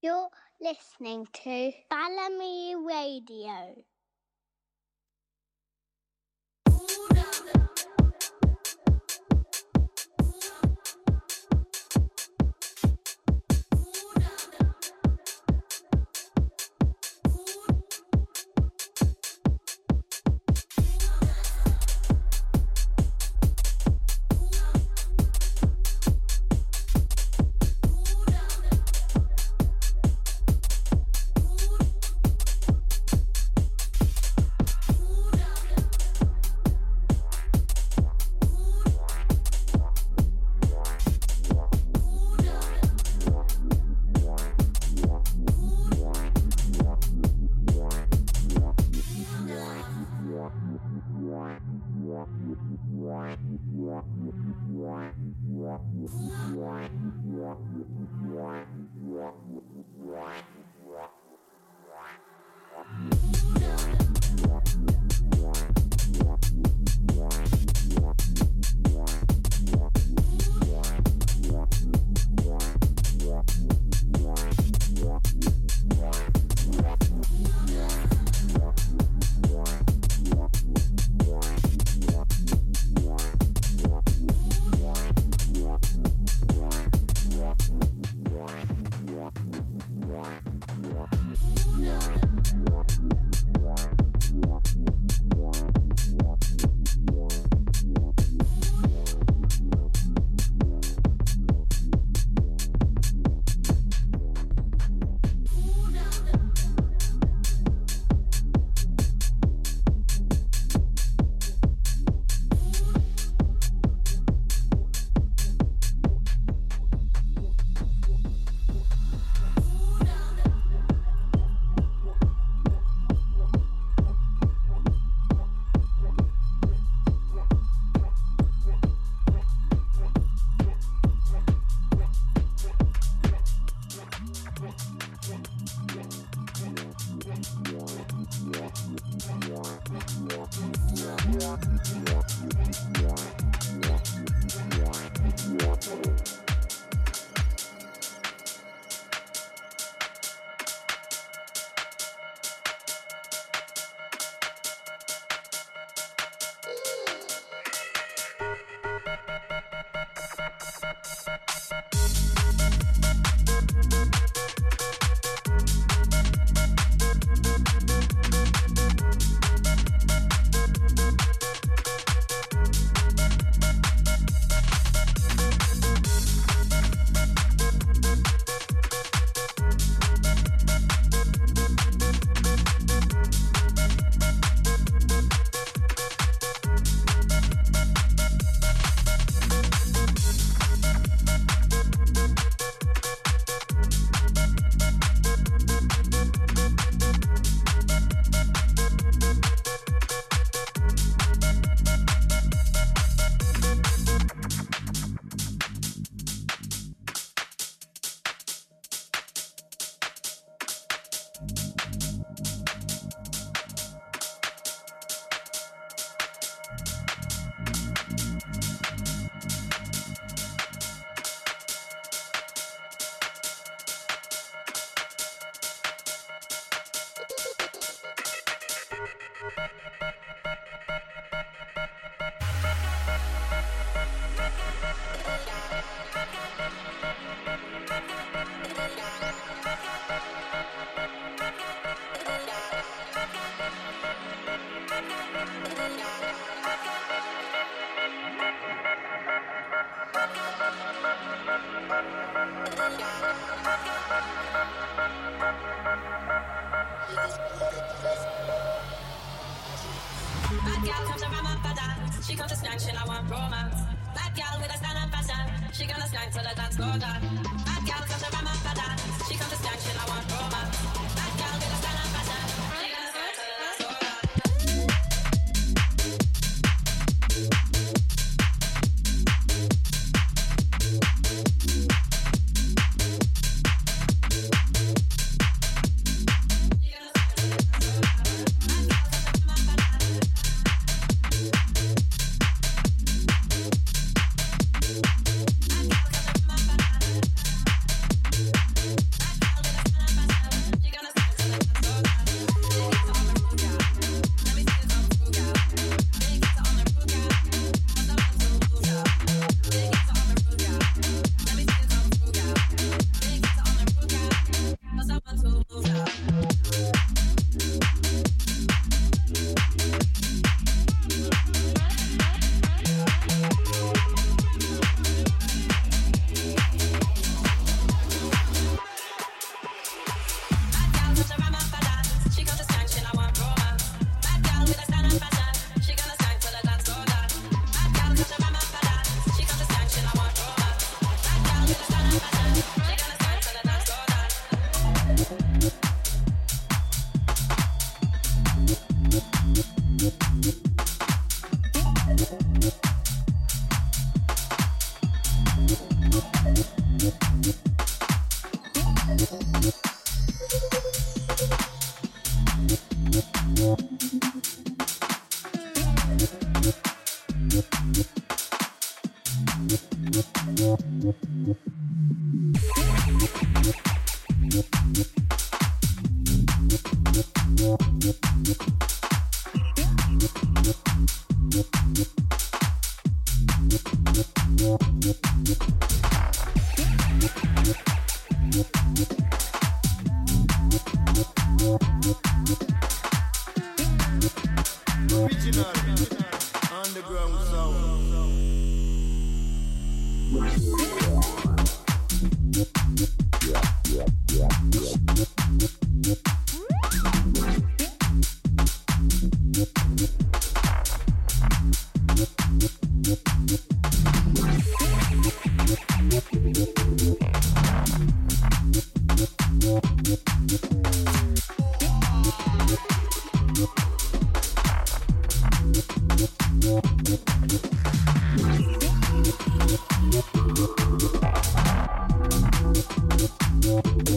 You're listening to Balamii Radio.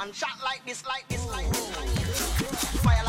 Yo, one, two, one, two. Jeez. Vibesy. What, what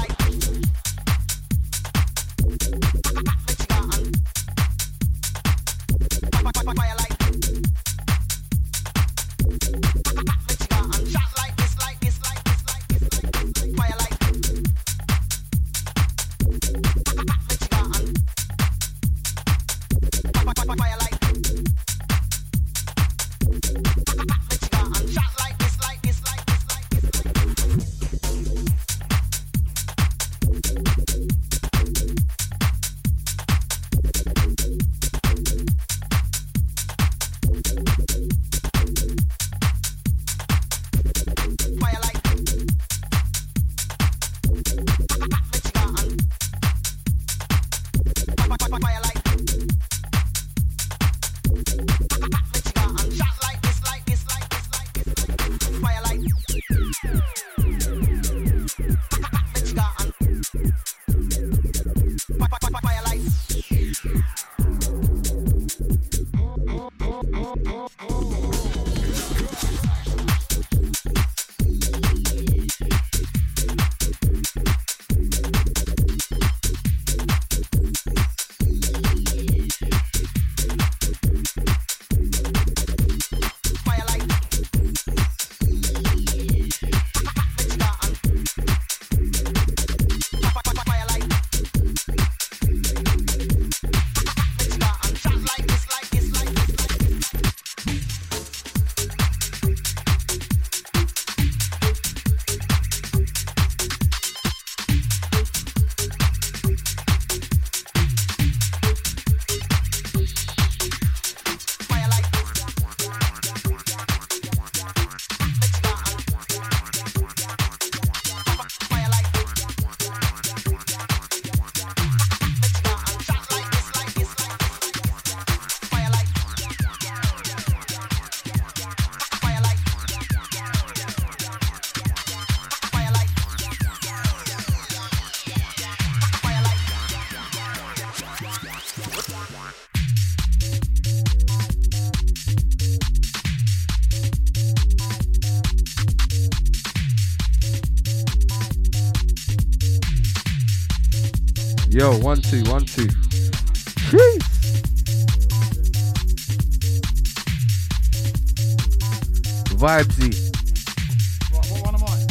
one am I?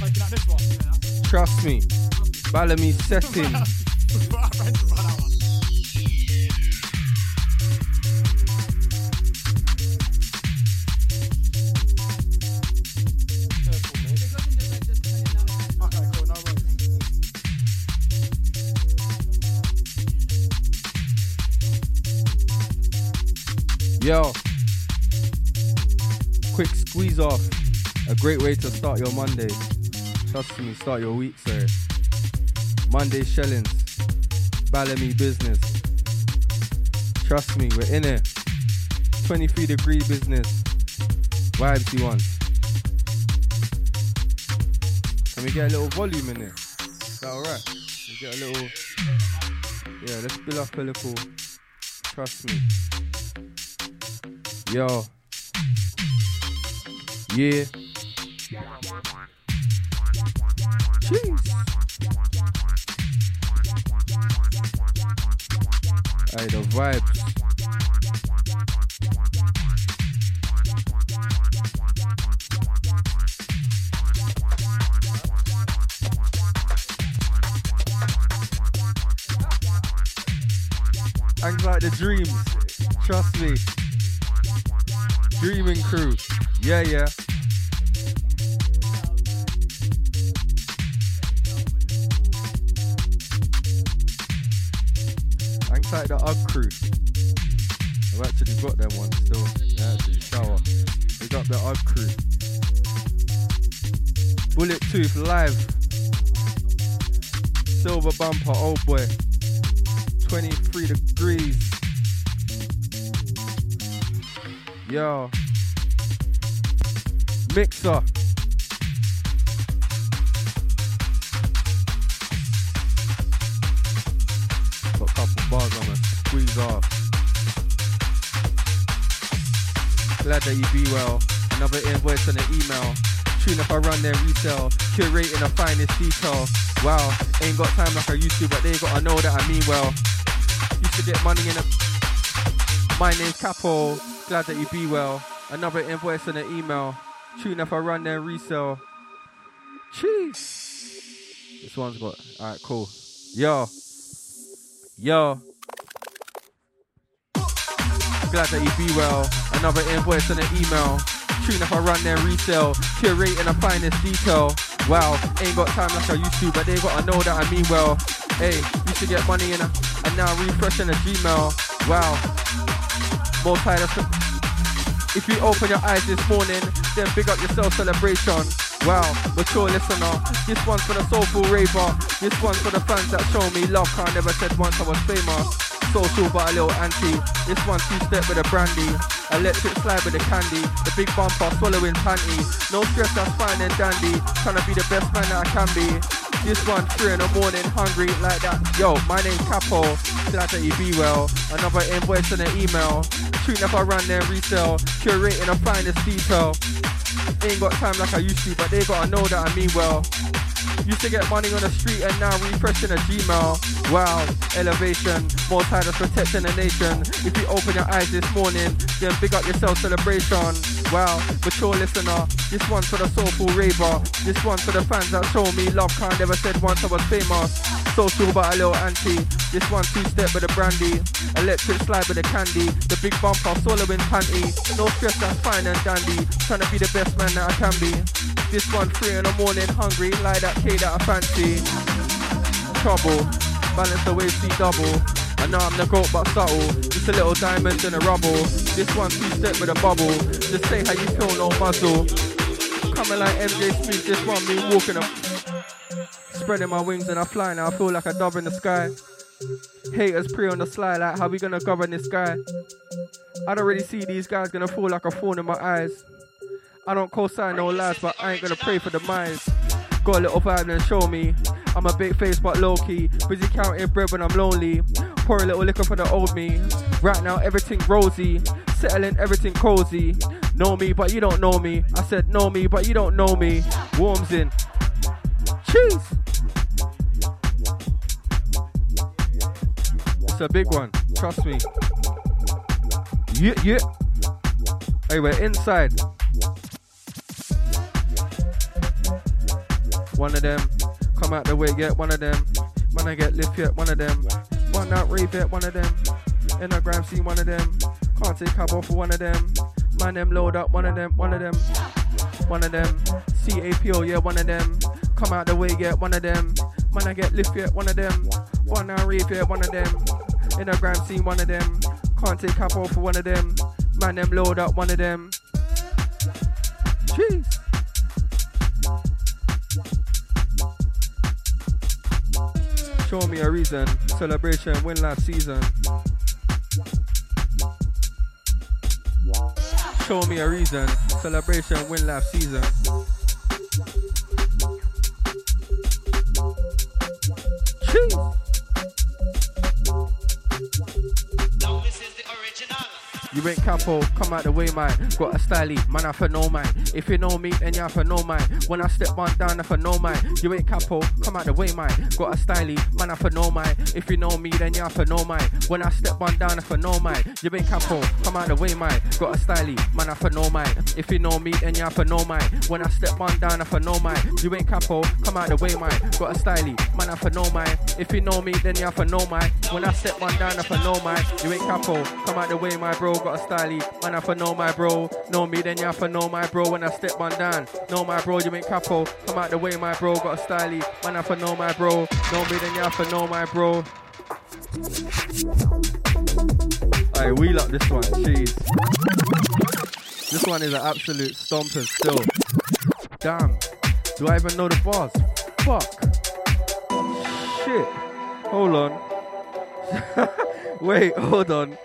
Taking out this one. Yeah, Trust me. Balamii setting. Yo. Quick squeeze off. A great way to start your Monday. Trust me, start your week, sir. Monday shellings. Balamii business. Trust me, we're in it. 23 degree business. Vibes you want. Can we get a little volume in it? Is that alright? Get a little. Yeah, let's build up a little. Trust me. Yo. Yeah. Jeez. Hey, the vibes. Acts like the dreams. Trust me. Dreaming crew. Yeah, yeah. Like the UG crew. I've actually got them ones still. Yeah, actually, shower. We got the UG crew. Bullet Tooth live. Silva Bumpa, oh boy. 23 degrees. Yo. Mixer. Got a couple bars on to squeeze off. Glad that you be well. Another invoice and an email. Tune if I run their resale. Curating the finest detail. Wow, ain't got time like I used to, but they gotta know that I mean well. Used to get money in a. My name's Capo. Glad that you be well. Another invoice and an email. Tune if I run their resale. Cheese. This one's got. Alright, cool. Yo. Yo. Glad that you be well. Another invoice and an email. Tune if I run their resale. Curating the finest detail. Wow, ain't got time like I used to, but they gotta know that I mean well. Hey, used to get money in a, and now refreshing a Gmail. Wow, more. If you open your eyes this morning, then big up yourself celebration. Wow, mature listener. This one's for the soulful raver. This one's for the fans that show me love. I never said once I was famous. Social but a little anti. This one two step with a brandy. Electric slide with a candy. The big bumper swallowing panty. No stress, that's fine and dandy. Trying to be the best man that I can be. This one three in the morning, hungry like that. Yo, my name's Capo. Glad that you be well. Another invoice and an email. Tune up, I run resale. Curating the finest detail. Ain't got time like I used to, but they gotta know that I mean well. Used to get money on the street and now refreshing a Gmail. Wow, elevation, more titles protecting the nation. If you open your eyes this morning, then big up yourself celebration. Wow, mature listener, this one's for the soulful raver. This one's for the fans that show me love. Can't never said once I was famous. Social but a little anti. This one two step with the brandy. Electric slide with the candy. The big bumper swallowing panty. No stress, that's fine and dandy. Trying to be the best man that I can be. This one three in the morning, hungry like that K that I fancy. Trouble, balance the wave, see double. I know I'm the goat but subtle. Just a little diamond in a rubble. This one two step with a bubble. Just say how you feel, no muzzle. Coming like MJ Smith, this one me walking up. Spreading my wings and I fly now. I feel like a dove in the sky. Haters pre on the sly, like how we gonna govern this guy? I don't really see these guys gonna fall like a thorn in my eyes. I don't co-sign no lies, but I ain't gonna pray for the minds. Got a little vibe and show me. I'm a big face but low key. Busy counting bread when I'm lonely. Pour a little liquor for the old me. Right now everything rosy. Settling everything cozy. Know me but you don't know me. I said know me but you don't know me. Warms in. Cheese. It's a big one. Trust me. Yeah, yeah. Hey, we're inside. One of them. Come out the way, get one of them. When I get lift yet, one of them. One out rave yet, one of them. In a gram scene, one of them. Can't take cab off one of them. Man, them load up, one of them, one of them. One of them. CAPO, yeah, one of them. Come out the way, get one of them. Man, I get lift yet, one of them. One out rave yet, one of them. In a gram scene, one of them. Can't take cap off one of them. man them load up one of them. Jeez. Show me a reason. Celebration, win last season. Show me a reason. Celebration, win last season. Jeez. You ain't capo, come out the way, man. Got a styly, man, I for no man. If you know me, then you for no man. When I step on down, I for no man. You ain't capo, come out the way, man. Got a styly, man, I for no man. If you know me, then you for no man. When I step on down, I for no man. You ain't capo, come out the way, man. Got a styly, man, I for no man. If you know me, then you for no man. When I step on down, I for no man. You ain't capo, come out the way, man. Got a styly, man, I for no man. If you know me, then you for no man. When I step on down, I for no man. You ain't capo, come out the way, my bro. Got a styley. man, I for know my bro. Know me, then you for know my bro. When I step on down, know my bro. You ain't capo, come out the way, my bro. Got a styley. man, I for know my bro. Know me, then you for know my bro. Alright, wheel up this one, jeez. This one is an absolute stomper still. Damn. Do I even know the bars? Fuck. Shit. Hold on. Wait, hold on.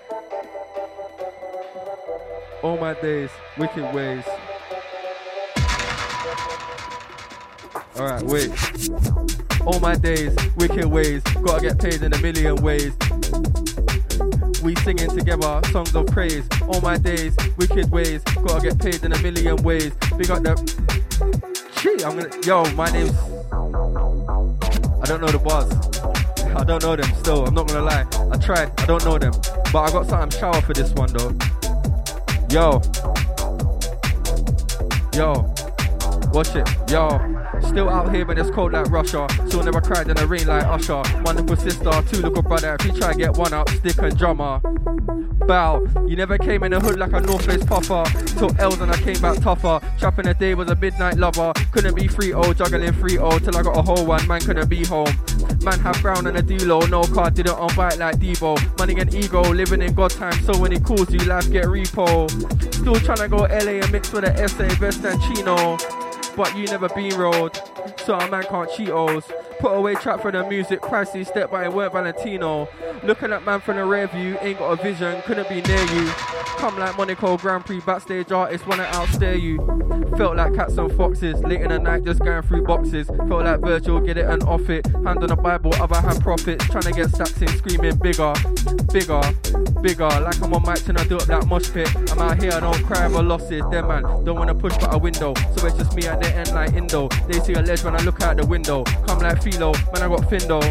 All my days, wicked ways. Alright, wait. All my days, wicked ways. Gotta get paid in a million ways. We singing together songs of praise. All my days, wicked ways. Gotta get paid in a million ways. Big up the. Gee, I'm gonna. Yo, my name's. I don't know the bars. I don't know them still. I'm not gonna lie. I tried. I don't know them. But I got something shower for this one though. Yo. Yo. Watch it. Yo. Still out here, but it's cold like Russia. Still never cried in the rain like Usher. Wonderful sister, two little brother. If you try get one up, stick and drummer. Bow. You never came in the hood like a North Face puffer. Took L's and I came back tougher. Trapping a day was a midnight lover. Couldn't be 3 0, juggling 3 0 till I got a whole one. Man couldn't be home. Man have brown and a D-low, no car didn't on bite like Debo. Money and ego, living in God time, so when he calls you, life get repo. Still trying to go LA and mix with a SA, vest and chino. But you never been rolled, so a man can't cheat O's. Put away trap for the music, pricey step by it weren't Valentino. Looking at man from the rear view, ain't got a vision, couldn't be near you. Come like Monaco Grand Prix backstage artists wanna outstare you. Felt like cats and foxes, late in the night just going through boxes. Felt like Virgil, get it and off it. Hand on the Bible, other hand prophets. Trying to get stacks in, screaming bigger, bigger, bigger. Like I'm on mic and I do up that mosh pit. I'm out here, I don't cry over losses. Them man, don't wanna push but a window. So it's just me at the end like Indo. They see a ledge when I look out the window. Come like Philo, man, I got Findo.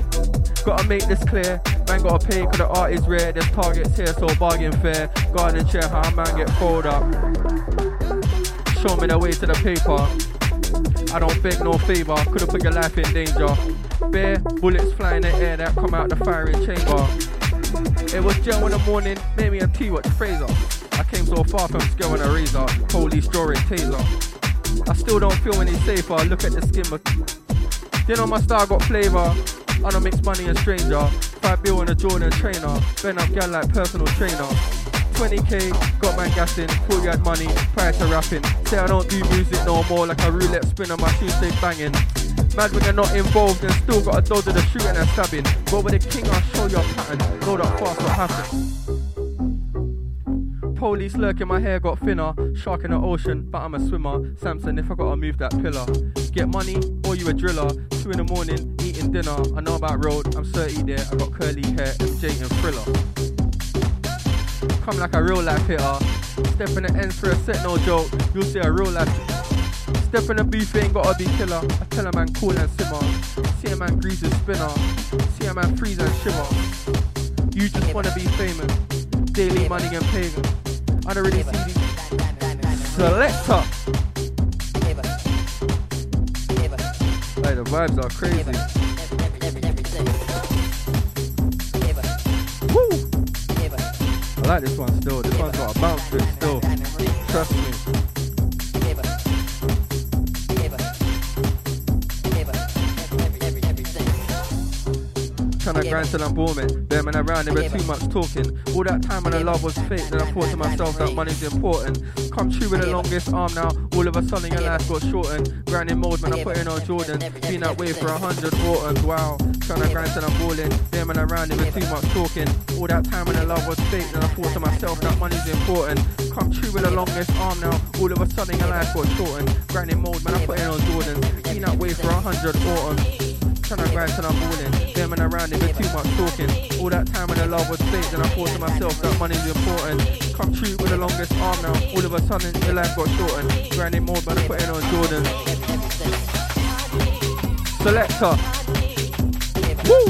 Gotta make this clear, man gotta pay cause the art is rare. There's targets here, so bargain fair. Garden chair, how a man get fold up. Show me the way to the paper. I don't beg no favor, could've put your life in danger. Bear bullets fly in the air that come out the firing chamber. It was gel in the morning, made me a tea watch Frasier. I came so far from scale and a razor, holy drawing taser. I still don't feel any safer, look at the skin, you know my style got flavour. I don't mix money and stranger. Five bill on a Jordan trainer, bend up gal like personal trainer. 20k, got man gassing, thought you had money, prior to rapping. Say I don't do music no more, like a roulette spinner, my shoes stay banging. Mad when you're not involved and still got a dodge of the shooting and stabbing. But with the king, I'll show you a pattern. Load up fast, what happened? Police lurking, my hair got thinner. Shark in the ocean, but I'm a swimmer. Samson, if I gotta move that pillar. Get money, or you a driller. Two in the morning, eating dinner. I know about road, I'm 30 there. I got curly hair, MJ and thriller. Come like a real life hitter. Step in the ends for a set, no joke. You'll see a real life. Step in the beef, ain't gotta be killer. I tell a man cool and simmer. See a man grease a spinner. See a man freeze and shiver. You just wanna be famous. Daily money and pagan. Don't really see. Selector. Hey, the vibes are crazy. Woo! I like this one still. This one's got a bounce to it still. Trust me. Grind till I'm booming. Bear man around, there was too much talking. All that time when the love was fake, then I thought to myself that money's important. Come true with the longest arm now. All of a sudden your life got shortened. Grinding mode, man, I put in on Jordan. Been that way for a hundred autumns. Wow. Tryna grind till I'm balling. Them and around, there was too much talking. All that time when the love was fake, then I thought to myself that money's important. Come true with the longest arm now. All of a sudden your life got shortened. Grinding mode, man, I put in on Jordan. Been that way for a hundred autumns trying to grind till I'm balling. And around it too much talking. All that time when the love was fake, then I thought to myself that money's important. Come true with the longest arm now. All of a sudden, your life got shortened. Grinding more, but I put in on Jordan. Selector. Woo!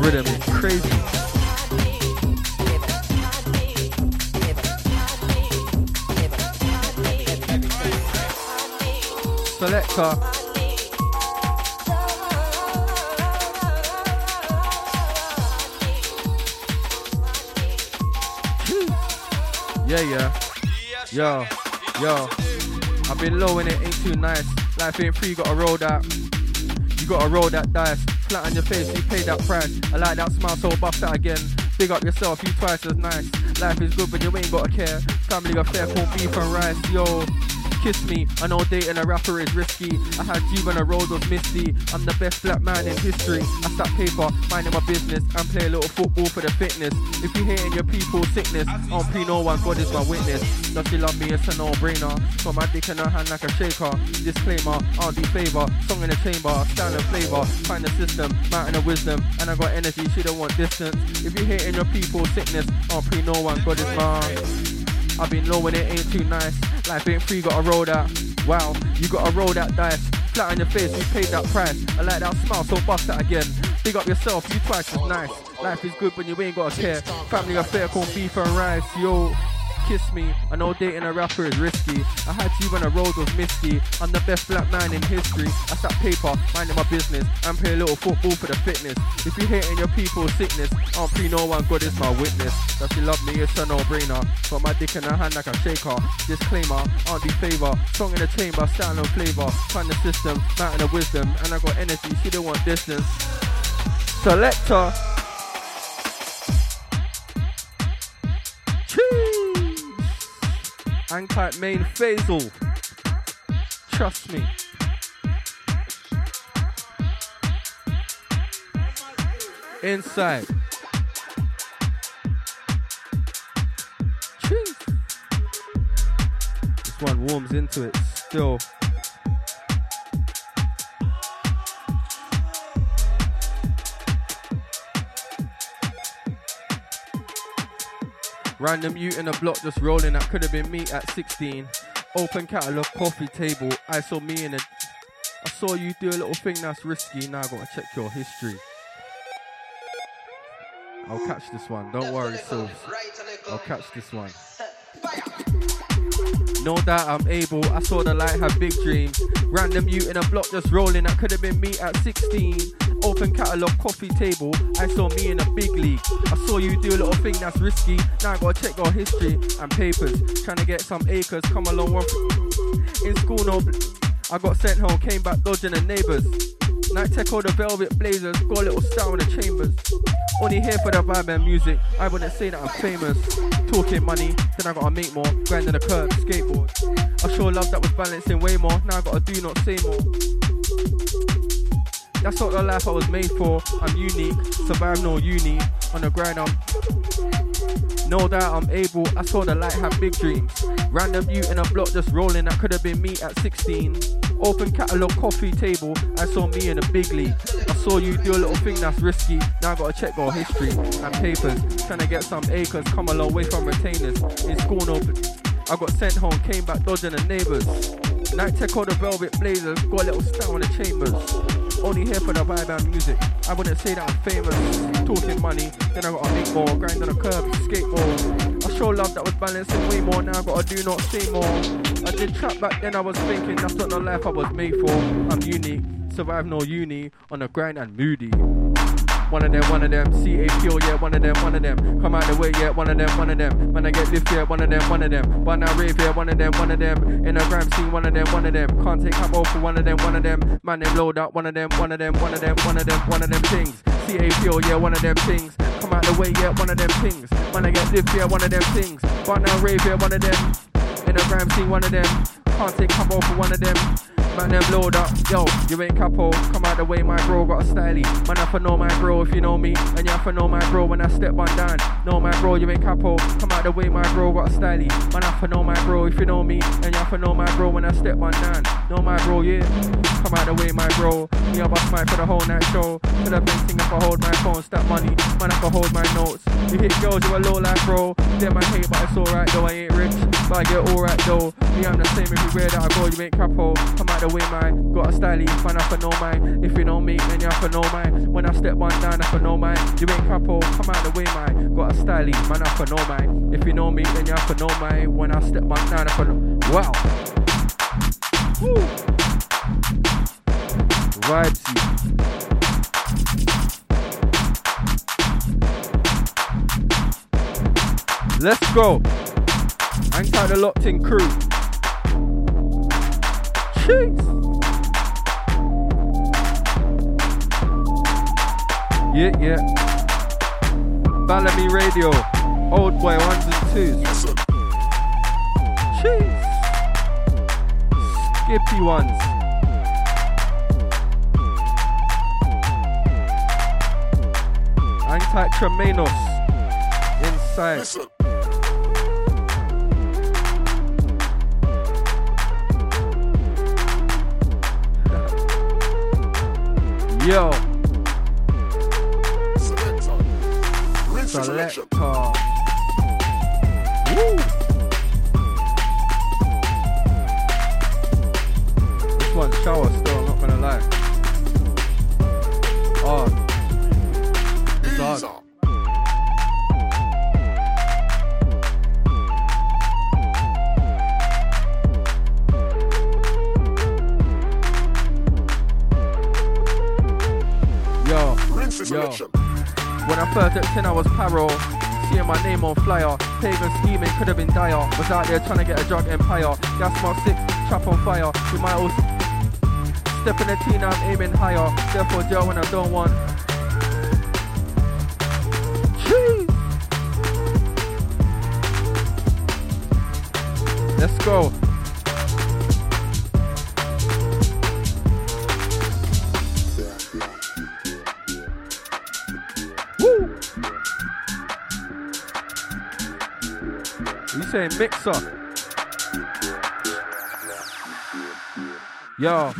Rhythm is crazy. Selector. Yeah, yeah. Yo, yo. I've been low and it ain't too nice. Life ain't free, gotta roll that. You gotta roll that dice. Flat on your face, you pay that price. I like that smile, so buff that again. Big up yourself, you twice as nice. Life is good, but you ain't gotta care. Family affair, corned beef and rice, yo kiss me. I know dating a rapper is risky. I had you when the road was misty. I'm the best black man in history. I stack paper, minding my business, and play a little football for the fitness. If you hating your people's sickness, I don't pre no one, God is my witness. Does she love me? It's a no-brainer. Got my dick in her hand like a shaker. Disclaimer, I'll do favor. Song in the chamber, style and flavor. Find the system, mountain of wisdom, and I got energy. She don't want distance. If you hating your people's sickness, I don't pre no one, God is my. I've been low when it ain't too nice. Life ain't free, gotta roll that. Wow, you gotta roll that dice. Flat on your face, you paid that price. I like that smile, so bust that again. Big up yourself, you twice as nice. Life is good when you ain't gotta care. Family affair, corn beef and rice, yo kiss me. I know dating a rapper is risky. I had you when the road was misty. I'm the best black man in history. I stack paper, minding my business, I'm play a little football for the fitness. If you're hating your people's sickness, I don't pre no one, God is my witness. That she love me, it's a no-brainer. Got my dick in her hand like a shaker. Disclaimer, I'll do favor. Song in the chamber, style and flavor. Find the system, mountain of wisdom, and I got energy, she don't want distance. Selector. Anchor main Faisal. Trust me. Inside. Cheese. This one warms into it still. Random you in a block just rolling, that could have been me at 16. Open catalogue, coffee table, I saw me in a. I saw you do a little thing that's risky, now I gotta check your history. I'll catch this one, don't worry, Sills. I'll catch this one. No doubt I'm able, I saw the light, have big dreams. Random you in a block just rolling, that could have been me at 16. Open catalogue, coffee table, I saw me in a big league. I saw you do a little thing that's risky, now I gotta check your history and papers. Trying to get some acres, come along one. In school, no. I got sent home, came back dodging the neighbours. Night tech all the velvet blazers, got a little style in the chambers. Only here for the vibe and music. I wouldn't say that I'm famous. Talking money, then I gotta make more. Grinding the curb, skateboard. I sure love that was balancing way more. Now I gotta do not say more. That's not the life I was made for. I'm unique, survive no uni. On the grind, I'm Know that I'm able, I saw the light, have big dreams. Random you in a block just rolling, that could have been me at 16. Open catalogue coffee table, I saw me in a big league. I saw you do a little thing that's risky. Now I gotta check all history and papers. Trying to get some acres, come a long way from retainers. In school, no. I got sent home, came back dodging the neighbors. Night tech all the velvet blazers, got a little style on the chambers. Only here for the vibe and music. I wouldn't say that I'm famous. Talking money, then I gotta make more. Grind on a curb, skateboard. I show love that was balancing way more. Now I gotta do not say more. I did trap back then, I was thinking that's not the life I was made for. I'm unique, survive no uni, on the grind and moody. One of them, one of them. CAPO, yeah, one of them, one of them. Come out the way, yeah, one of them, one of them. When I get lift, yeah, one of them, one of them. But now rave, yeah, one of them, one of them. In a gram scene, one of them, one of them. Can't take up for one of them, one of them. Man, them load up, one of them, one of them, one of them, one of them, one of them things. CAPO, yeah, one of them things. Come out the way, yeah, one of them things. When I get lift, yeah, one of them things. But now rave, yeah, one of them. In a gram scene, one of them. Can't take up for one of them. Man, them load up. Yo, you ain't capo. Come out the way, my bro got a styly. Man, I for know my bro if you know me. And you have to know my bro when I step on down. Know my bro, you ain't capo. Come out the way, my bro got a styly. Man, I for know my bro if you know me. And you have to know my bro when I step on down. Know my bro, yeah. Come out the way, my bro. Me, I bust mic for the whole night show. Could have been singing for hold my phone, step money. Man, I can hold my notes. You hit girls, you a low life, bro. Them I hate, but it's alright though. I ain't rich, but I get alright though. Me, I'm the same everywhere that I go. You ain't capo. Come out the way, man. Got a styly, man, I for no mine. If you know me, then you have to no mine. When I step one down, I for no mine. You ain't capo. Come out the way, man. Got a styly, man, I for no mine. If you know me, then you have to no mine. When I step one down, I for know. Wow. Woo. Vibes. Let's go. Hang tight the locked in crew. Jeez. Yeah, yeah. Balamii Radio. Oldboy ones and twos. Jeez. Skippy ones. Hang tight Tremanos. Inside. Yo. Selector. Woo. This one's shower still, I'm not gonna lie. Oh. First at 10, I was paro. Seeing my name on flyer. Pagan scheming could have been dire. Was out there trying to get a drug empire. Gas mark six, trap on fire. We might all step in the T now, I'm aiming higher. Therefore, jail when I don't want. Jeez. Let's go. Saying mixer? Yo,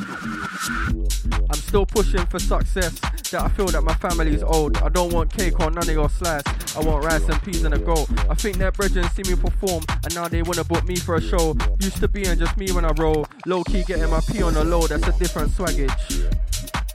I'm still pushing for success. That I feel that my family's old. I don't want cake or none of your slice. I want rice and peas and a go. I think that brethren see me perform, and now they wanna book me for a show. Used to being just me when I roll. Low key getting my pee on the low, that's a different swaggage.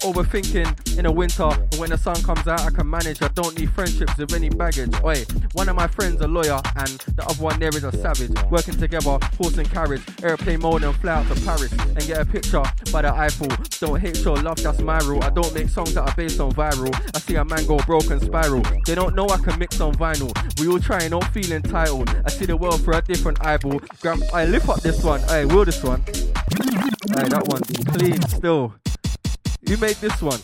Overthinking in the winter, but when the sun comes out, I can manage. I don't need friendships with any baggage. Oi, one of my friends a lawyer, and the other one there is a savage. Working together, horse and carriage, airplane mode and fly out to Paris and get a picture by the Eiffel. Don't hate show love, that's my rule. I don't make songs that are based on viral. I see a man go broken spiral. They don't know I can mix on vinyl. We all try and don't feel entitled. I see the world through a different eyeball. Gram, I lift up this one. I will this one. Hey, that one's clean still. You made this one.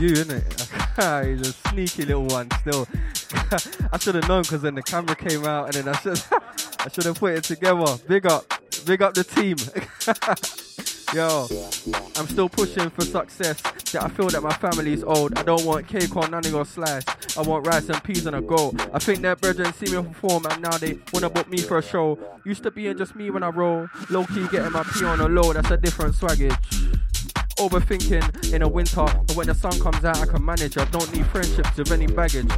You, innit? He's a sneaky little one still. I should have known because then the camera came out and then I should I should have put it together. Big up. Big up the team. Yo, I'm still pushing for success. That I feel that my family's old. I don't want cake or none of your slice. I want rice and peas and a go. I think their brethren see me perform and now they wanna book me for a show. Used to being just me when I roll. Low key getting my pee on the low. That's a different swaggage. Overthinking in a winter, but when the sun comes out, I can manage. I don't need friendships with any baggage.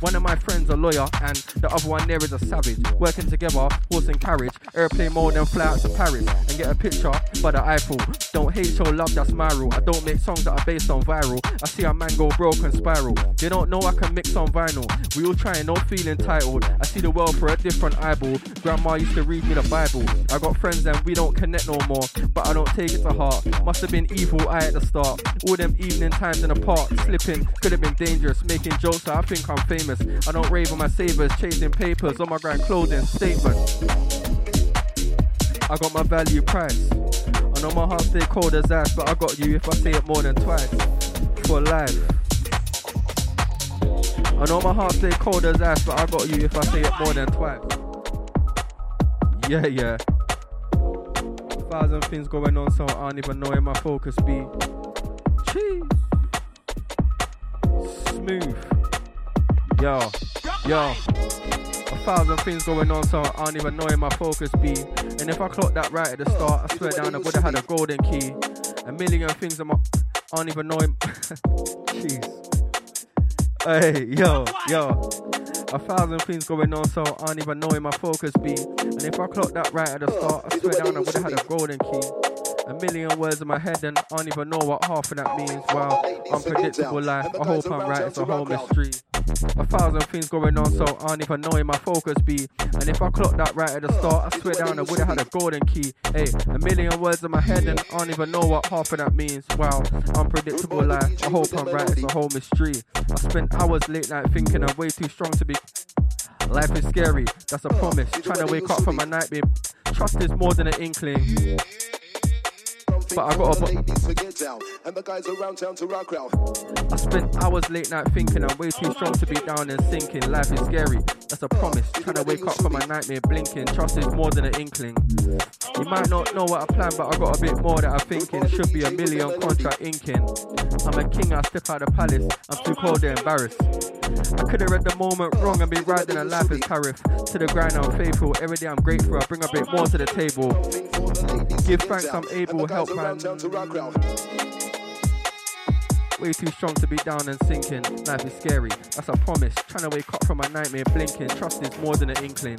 One of my friends a lawyer, and the other one there is a savage. Working together, horse and carriage, airplane mode, and fly out to Paris and get a picture, but the Eiffel. Don't hate, show love, that's my rule. I don't make songs that are based on viral. I see a man go broke and spiral. They don't know I can mix on vinyl. We all trying, no feel entitled. I see the world for a different eyeball. Grandma used to read me the Bible. I got friends and we don't connect no more, but I don't take it to heart. Must have been evil eye at the start. All them evening times in the park, slipping could have been dangerous. Making jokes, so I think I'm famous. I don't rave on my savers, chasing papers on my grand clothing statement. I got my value price. I know my heart stay cold as ice, but I got you if I say it more than twice. For life. I know my heart stay cold as ice, but I got you if I say it more than twice. Yeah, yeah. Thousand things going on, so I don't even know where my focus be. Cheese. Smooth. Yo, yo. A thousand things going on, so I don't even know where my focus be. And if I clocked that right at the start, I swear down I would have had a golden key. A million things I'm, I don't even know him. Jeez. Hey, yo, yo. A thousand things going on, so I don't even know where my focus be. And if I clocked that right at the start, I swear down I would have had a golden key. A million words in my head, and I don't even know what half of that means. Wow, unpredictable life. I hope I'm right, it's a whole mystery. A thousand things going on, so I don't even know where my focus be. And if I clocked that right at the start, I swear down I would have had a golden key. Hey, a million words in my head, and I don't even know what half of that means. Wow, unpredictable life. I hope I'm right, it's a whole mystery. I spent hours late night thinking I'm way too strong to be. Life is scary, that's a promise. Trying to wake up from my nightmare. Trust is more than an inkling. But I got a. ladies forget down, and the guys around town to rock out. I spent hours late night thinking I'm way too strong to be down and sinking. Life is scary, that's a promise. Trying to wake up from my nightmare blinking. Trust is more than an inkling. You might not know what I plan, but I got a bit more that I'm thinking. Should be a million contract inking. I'm a king, I step out of the palace. I'm too cold to embarrass. I could have read the moment wrong and be riding a life as tariff. To the grind, I'm faithful. Every day I'm grateful. I bring a bit more to the table. Thing for the ladies Give thanks, I'm able, and help, man. Way too strong to be down and sinking. Life is scary, that's a promise. Trying to wake up from my nightmare blinking. Trust is more than an inkling.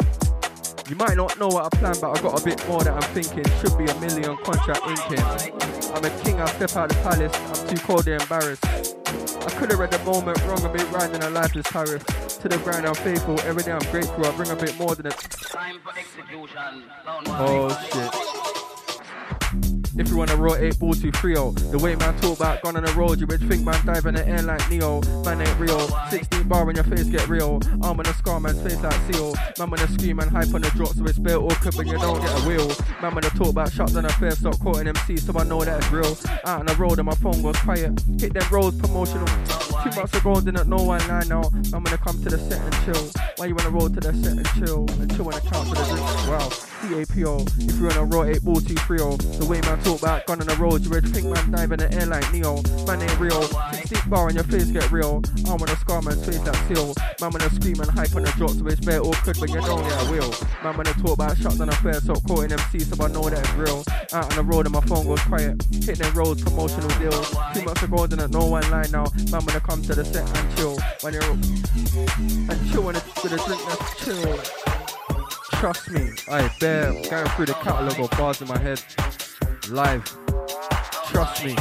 You might not know what I plan, but I got a bit more that I'm thinking. Should be a million contract inking. I'm a king, I step out the palace. I'm too cold to embarrass. I could have read the moment wrong and be riding a lifeless tariff. To the ground, I'm faithful. Every day I'm grateful. I bring a bit more than a. Time for execution. Oh shit. If you wanna roll 8 ball to 3 The way man talk about gone on the road, you would think man dive in the air like Neo. Man ain't real. 16 bar when your face get real. Arm on the scar, man's face like seal. Man wanna scream and hype on the drop, so it's bare awkward when you don't get a wheel. Man wanna talk about shots on a fair, stop quoting MC, so I know that it's real. Out on the road and my phone goes quiet. Hit them roads promotional. Two months ago, didn't know one line now. I'm gonna come to the set and chill. Why you wanna roll to the set and chill? And chill when I count for the drinks. Wow. CAPO. If you're on a roll 8 ball 2 3 The way man talk about gone on the road, you would think man dive in the air like Neo. Man ain't real. 16 bar and your face get real. Arm on a scar, man's face like seal. Man wanna scream and hype on the drop, so it's bare awkward but you don't get a wheel. Man wanna talk about shots on a fair, so quoting MC, so I know that it's real. Out on the road and my phone goes quiet. Hitting them roads, promotional deals. Two months ago, didn't know one line now. Man wanna come to the set and chill. When you're and chill when it's a drink that's chill. Trust me, I bear going through the catalogue of bars in my head. Live. Trust me.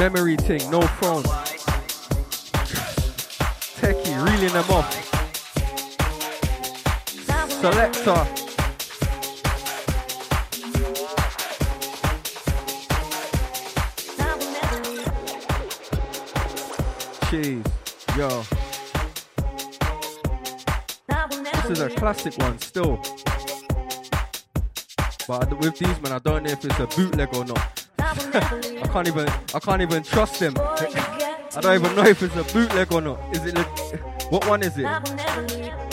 Memory thing, no phone. Techie, reeling them off. Selector. Yo. This is a classic one still. But with these man, I don't know if it's a bootleg or not. I can't even, I can't even trust them. I don't even know if it's a bootleg or not. Is it? Le- what one is it?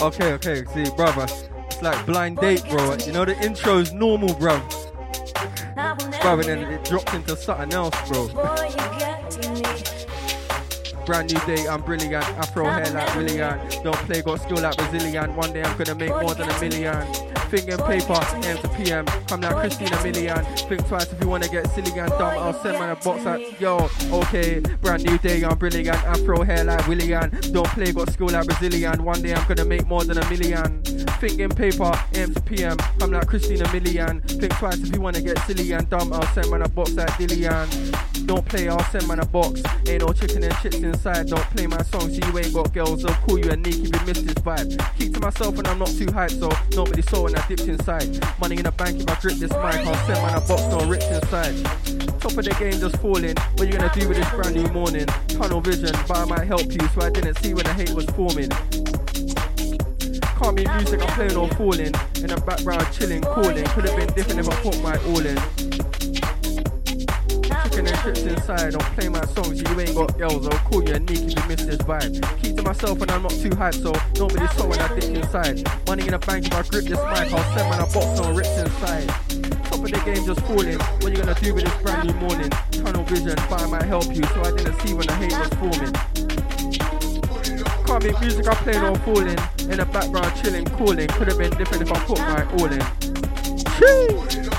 Okay, okay. See, brother, it's like blind date, bro. You know the intro is normal, bro. Bro, and then it dropped into something else, bro. Brand new day, I'm brilliant. Afro hair like Willian. Don't play, got skill like Brazilian. One day I'm gonna make more than a million. Thinking paper, AM to PM. Come like Christina Milian. Think twice if you wanna get silly and dumb. I'll send man a box like, yo, okay. Brand new day, I'm brilliant. Afro hair like Willian. Don't play, got skill like Brazilian. One day I'm gonna make more than a million. Thinking paper, AM to PM. Come like Christina Milian. Think twice if you wanna get silly and dumb. I'll send man a box like Dillian. Don't play, I'll send man a box. Ain't no chicken and chips inside. Don't play my song, so you ain't got girls. They'll call you a Nick if you miss this vibe. Keep to myself and I'm not too hyped, so nobody saw when I dipped inside. Money in the bank if I grip this mic. I'll send man a box, no rips inside. Top of the game just falling. What you gonna do with this brand new morning? Tunnel vision, but I might help you, so I didn't see when the hate was forming. Can't be music, I'm playing or falling. In the background, chilling, calling. Could have been different if I put my all in. Chips inside, don't play my songs, you ain't got girls. I'll call you a nick if you miss this vibe. Keep to myself and I'm not too hyped, so nobody saw when I dip inside. Money in the bank, if I grip this mic, I'll send a box, no rips inside. Top of the game just falling. What you gonna do with this brand new morning? Tunnel vision, but might help you, so I didn't see when the hate was forming. Can't be music, I'm playing or falling. In the background, chilling, calling. Could have been different if I put my all in. Chee!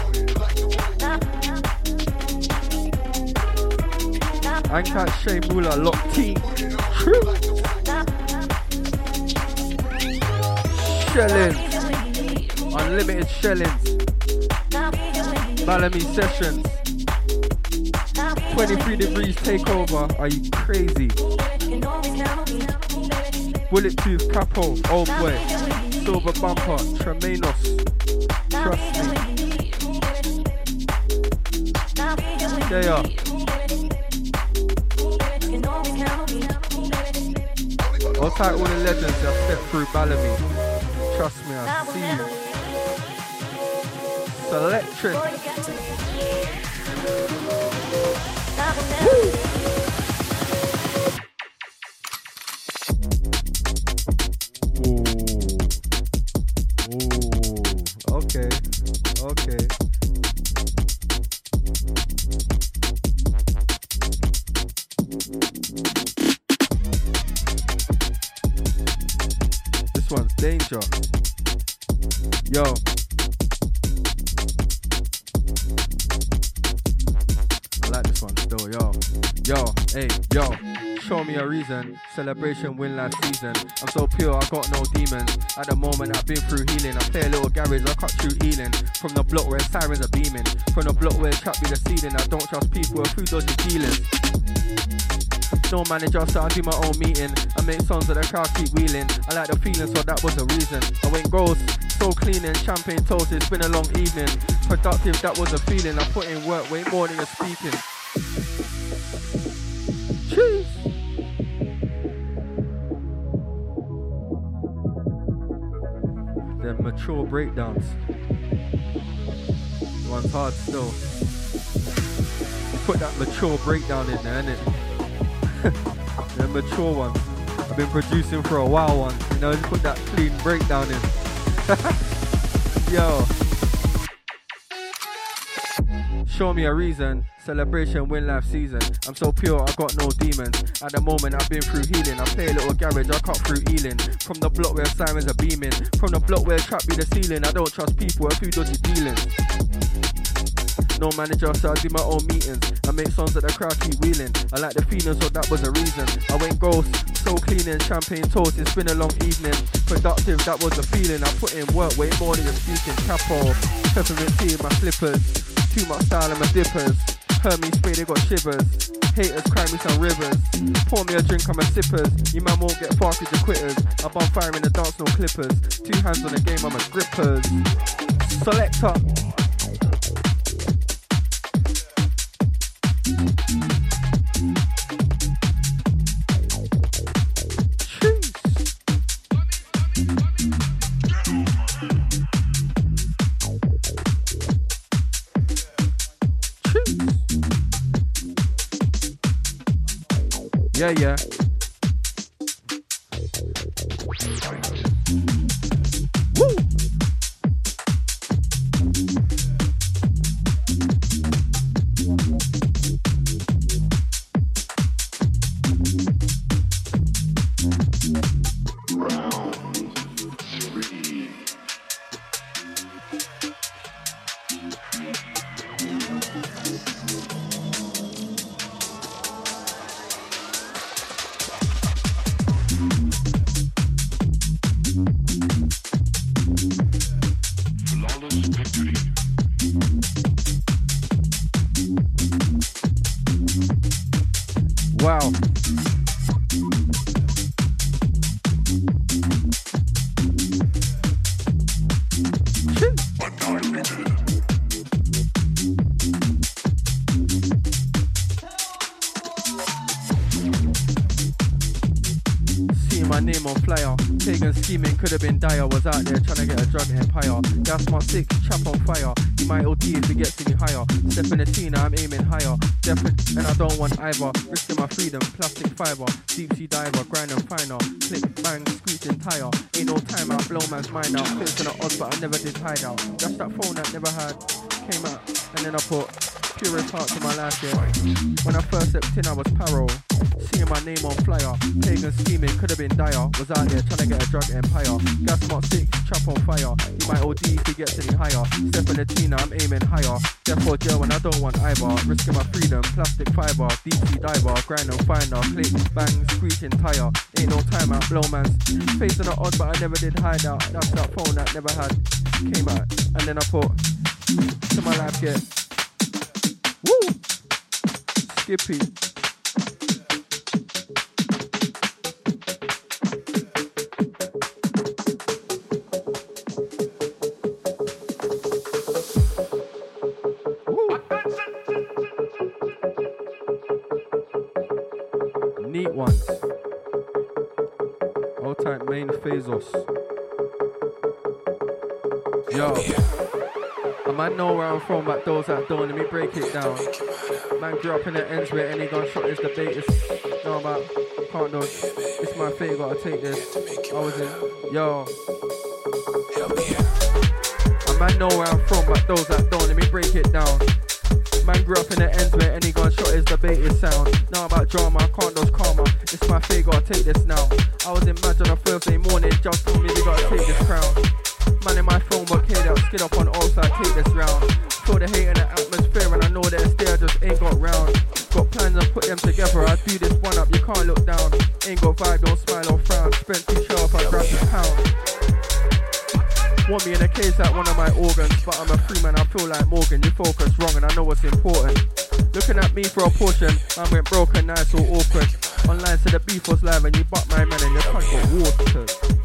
Ankat Shea Mula Lock T. Shellings. Unlimited shellings. Balamii sessions. 23 degrees takeover. Are you crazy? Bullet tooth capo, old boy. Silva Bumpa, Tremanos. Trust me. They are. I'll type all the legends that step through Balamii. Trust me, I see you. Selectric. Ooh. Reason. Celebration win last season. I'm so pure, I got no demons. At the moment, I've been through healing. I play a little garage, I cut through healing. From the block where sirens are beaming. From the block where trap be the ceiling. I don't trust people with food dodgy dealings. No manager, so I do my own meeting. I make songs that the crowd keep wheeling. I like the feeling, so that was the reason. I went gross, so cleaning, champagne toast. It's been a long evening. Productive, that was the feeling. I put in work way more than you're speaking. Mature breakdowns. One's hard still. You put that mature breakdown in there, innit? the mature one. I've been producing for a while one. You know, just put that clean breakdown in. Yo. Show me a reason. Celebration, win life season. I'm so pure, I got no demons. At the moment, I've been through healing. I play a little garage, I cut through healing. From the block where sirens are beaming. From the block where trap be the ceiling. I don't trust people with who dodgy dealings. No manager, so I do my own meetings. I make songs that the crowd keep wheeling. I like the feeling, so that was a reason. I went ghost, so cleaning, champagne toast. It's been a long evening. Productive, that was the feeling. I put in work way more than you're speaking. Capo, peppermint tea in my slippers. Too much style in my dippers. Heard me spray, they got shivers. Haters cry me some rivers. Pour me a drink, I'm a sippers. You man won't get far cause you're quitters. I'm on fire in the dance, no clippers. Two hands on the game, I'm a grippers. Selector. Jeez. Yeah, yeah. Have been dire. Was out there trying to get a drug empire. That's my sick chap on fire. You might OD if it gets any higher. Step in the Tina, I'm aiming higher. Definite, and I don't want either. Risking my freedom, plastic fiber. Deep sea diver, grind and finer. Click, bang, screeching tire. Ain't no time out, blow man's mind out. On the odds, but I never did hide out. That's that phone that never had. Came out, and then I put purest heart to my life, yeah. When I first stepped in, I was paro. Seeing my name on flyer. Pagan scheming, could have been dire. Was out there trying to get a drug empire. Gas mark six, trap on fire. You might OD if he gets any higher. Step in the Tina, I'm aiming higher. Therefore, jail when I don't want either. Risking my freedom, plastic fiber. Deep sea diver, grind and finder. Click, bang, screeching tire. Ain't no time out, blow man's face on the odds, but I never did hide out. That's that phone that never had. Came out, and then I put to my life, yeah. Skippy. Neat ones. All type main phasos. Yo. I might know where I'm from, but those that don't, let me break it down. Man grew up in the ends where any gunshot is the baitest. No, but can't dodge. It's my fate, gotta take this. I was in, yo. I might know where I'm from, but those that don't, let me break it down. Man grew up in the ends where any gunshot is the baitest sound. Now about drama, I can't dodge karma. It's my fate, gotta take this now. I was in match on a Thursday morning, just told me they gotta take this crown. Man in my phone, but kid out, skid up on all sides, take this round. Feel the hate in the atmosphere, and I know that it's there, just ain't got round. Got plans and put them together, I do this one up, you can't look down. Ain't got vibe, don't smile or frown. Spent too sharp, I grab this pound. Want me in a case like one of my organs, but I'm a free man, I feel like Morgan. You focus wrong, and I know what's important. Looking at me for a portion, I went broken, nice or awkward. Online said the beef was live, and you butt my man, and your cunt got watered.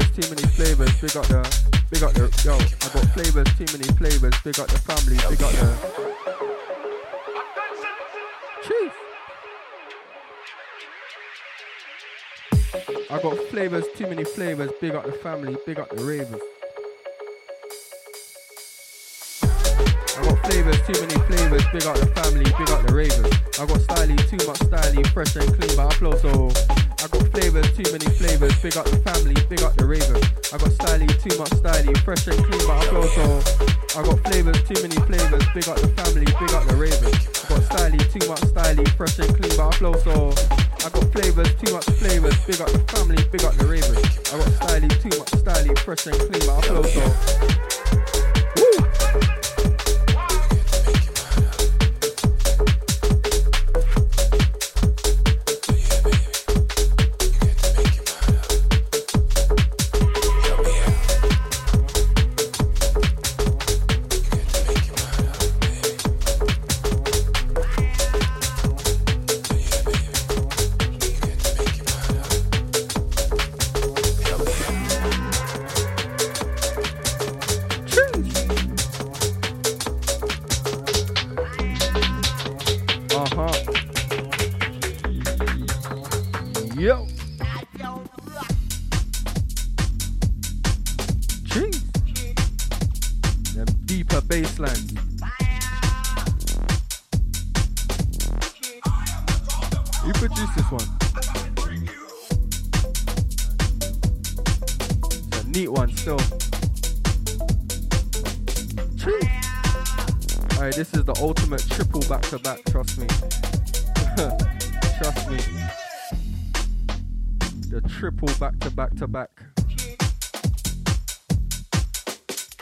Flavors, too many flavors. Big up the, big up the, yo. I got flavors, too many flavors. Big up the family, big up the. Jeez. I got flavors, too many flavors. Big up the family, big up the ravers. I got flavors, too many flavors. Big up the family, big up the ravers. I got styly, too much styly, fresh and clean, but I flow so. I got flavors, too many flavors. Big up the family, big up the ravers. I got styly, too much styly, fresh and clean, but I flow so. I got flavors, too many flavors. Big up the family, big up the ravers. I got styly, too much styly, fresh and clean, but I flow so. I got flavors, too much flavors. Big up the family, big up the ravers. I got styly, too much styly, fresh and clean, but I flow so.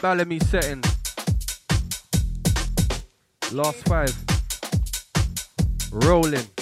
Balamii setting. Last five. Rolling.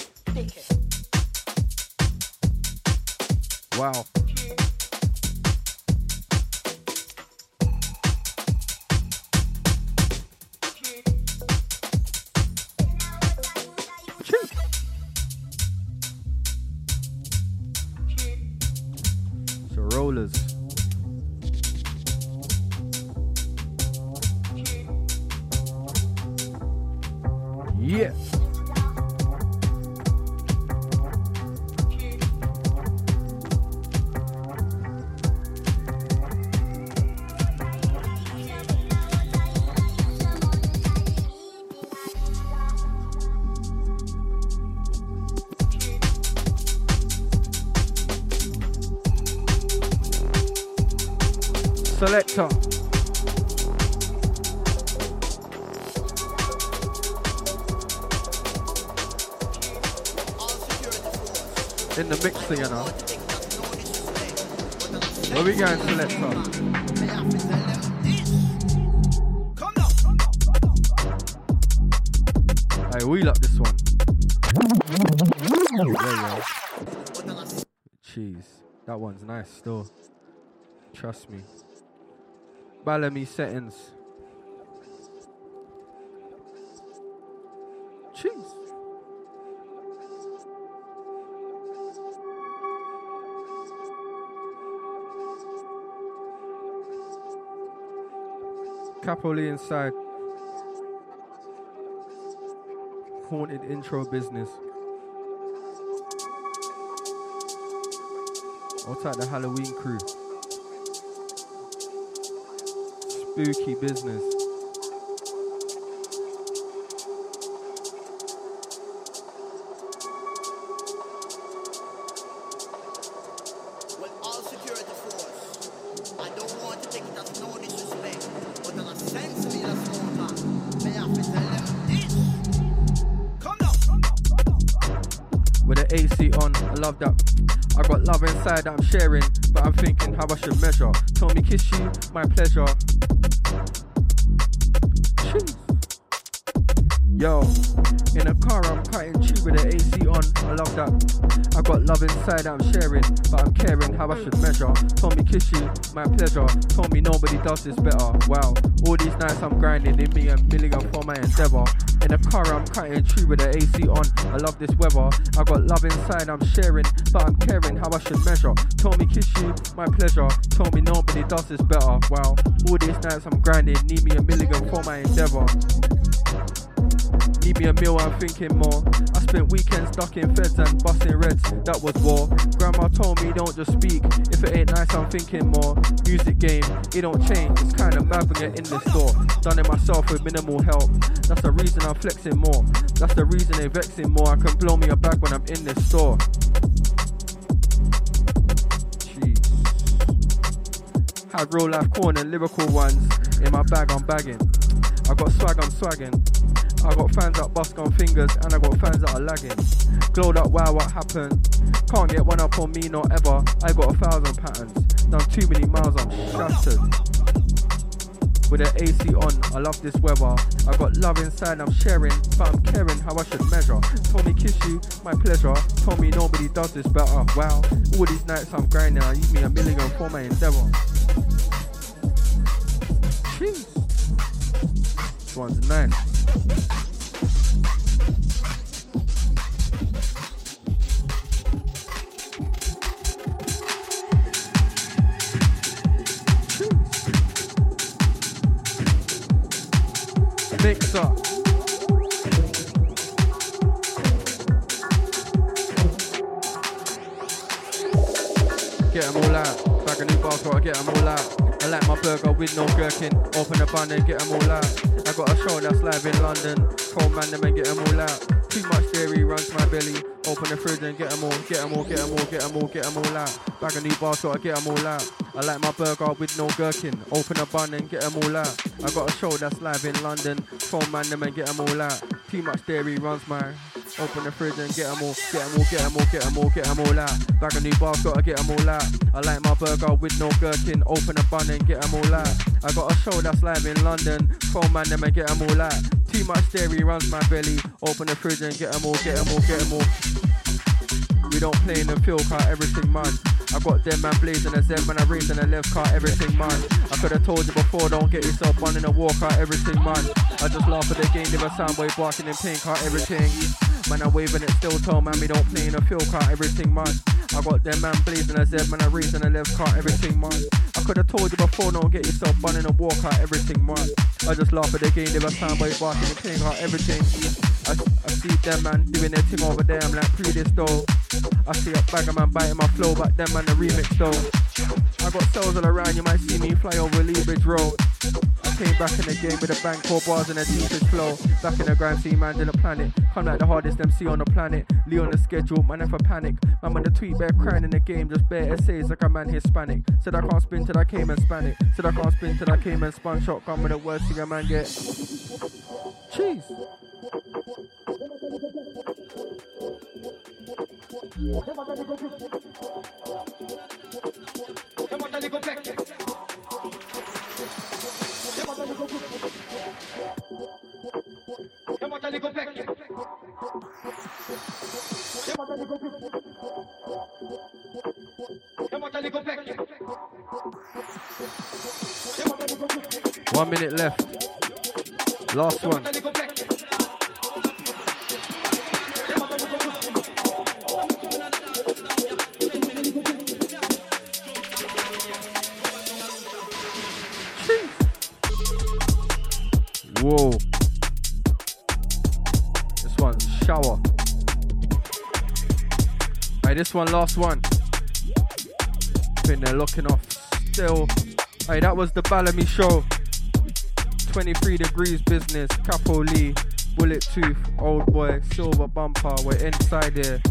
That one's nice still. Trust me. Balamii settings. Cheese. Capo Lee inside. Haunted intro business. To take it up, no disrespect. But on a sense of me as a man. May them this. Come on, come on. With the AC on. I love that. I got love inside that I'm sharing, but I'm thinking how I should measure. Told me kiss you, my pleasure. Jeez. Yo, in a car I'm cutting through with the AC on. I love that. I got love inside I'm sharing, but I'm caring how I should measure. Told me kiss you, my pleasure. Told me nobody does this better. Wow, all these nights I'm grinding in me a million for my endeavor. In a car I'm cutting through with the AC on. I love this weather. I got love inside I'm sharing, but I'm caring how I should measure. Told me kiss you, my pleasure. Told me nobody does this better. Wow, all these nights I'm grinding, need me a million for my endeavor. Need me a meal, I'm thinking more. I spent weekends ducking feds and busting reds, that was war. Grandma told me don't just speak, if it ain't nice, I'm thinking more. Music game, it don't change, it's kinda mad when you're in the store. Done it myself with minimal help, that's the reason I'm flexing more. That's the reason they vexing more. I can blow me a bag when I'm in this store. Jeez. Had real life corn and lyrical ones in my bag, I'm bagging. I got swag, I'm swagging. I got fans that bust on fingers and I got fans that are lagging. Glowed up, wow, what happened? Can't get one up on me, not ever. I got a thousand patterns. Done too many miles, I'm shattered. With the AC on, I love this weather. I got love inside, I'm sharing, but I'm caring how I should measure. Told me kiss you, my pleasure. Told me nobody does this better. Wow, all these nights I'm grinding, I use me a million for my endeavor. Jeez. This one's nice. Get 'em all out. I like my burger with no gherkin. Open the bun and get 'em all out. I got a show that's live in London. Cold man, them and get 'em all out. Too much dairy runs my belly. Open the fridge and get 'em all, get 'em all, get 'em all, get 'em all, get 'em all out. Bag a new bar, so I get 'em all out. I like my burger with no gherkin. Open a bun and get 'em all out. I got a show that's live in London. Phone man, them and get 'em all out. Too much dairy runs my. Open the fridge and get 'em all, get 'em all, get 'em all, get 'em all, get 'em all out. Bag a new bar, gotta get 'em all out. I like my burger with no gherkin. Open a bun and get 'em all out. I got a show that's live in London. Phone man, them and get 'em all out. Too much dairy runs my belly. Open the fridge and get 'em all, get 'em all, get 'em all. We don't play in the field, car everything mine. I got them man blazing a Z man I raised in the left car, everything mine. I could have told you before, don't get yourself on in a walk car, everything mine. I just laugh at the game, give a soundboy barking in pain car, everything. Man, I waving it still, tell man we don't play in a field car, everything mine. I got them man blazing a Z man I raised in the left car, everything mine. I could have told you before, don't get yourself on in a walk car, everything mine. I just laugh at the game, give a soundboy barking in pain car, everything. I, I see them man doing their thing over there, I'm like, pre this though. I see a bag bagger man biting my flow, but them man the remix though. I got cells all around, you might see me fly over Lee Bridge Road. I came back in the game with a bank core bars and a deepest flow. Back in the grind, see man in the planet. Come like the hardest MC on the planet. Lee on the schedule, man if I panic. I'm on the tweet, bear crying in the game, just bare essays like a man Hispanic. Said I can't spin till I came and span it. Said I can't spin till I came and spun shotgun with the worst thing a man get. Cheese. One minute left. Last one. One, last one. Been there locking off still. Hey, that was the Balamii show. 23 degrees business, Capo Lee, Bullet Tooth, Old Boy, Silva Bumpa. We're inside here.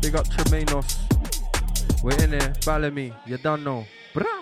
Big up Tremanos. We're in here. Balamii, you don't know. Brah.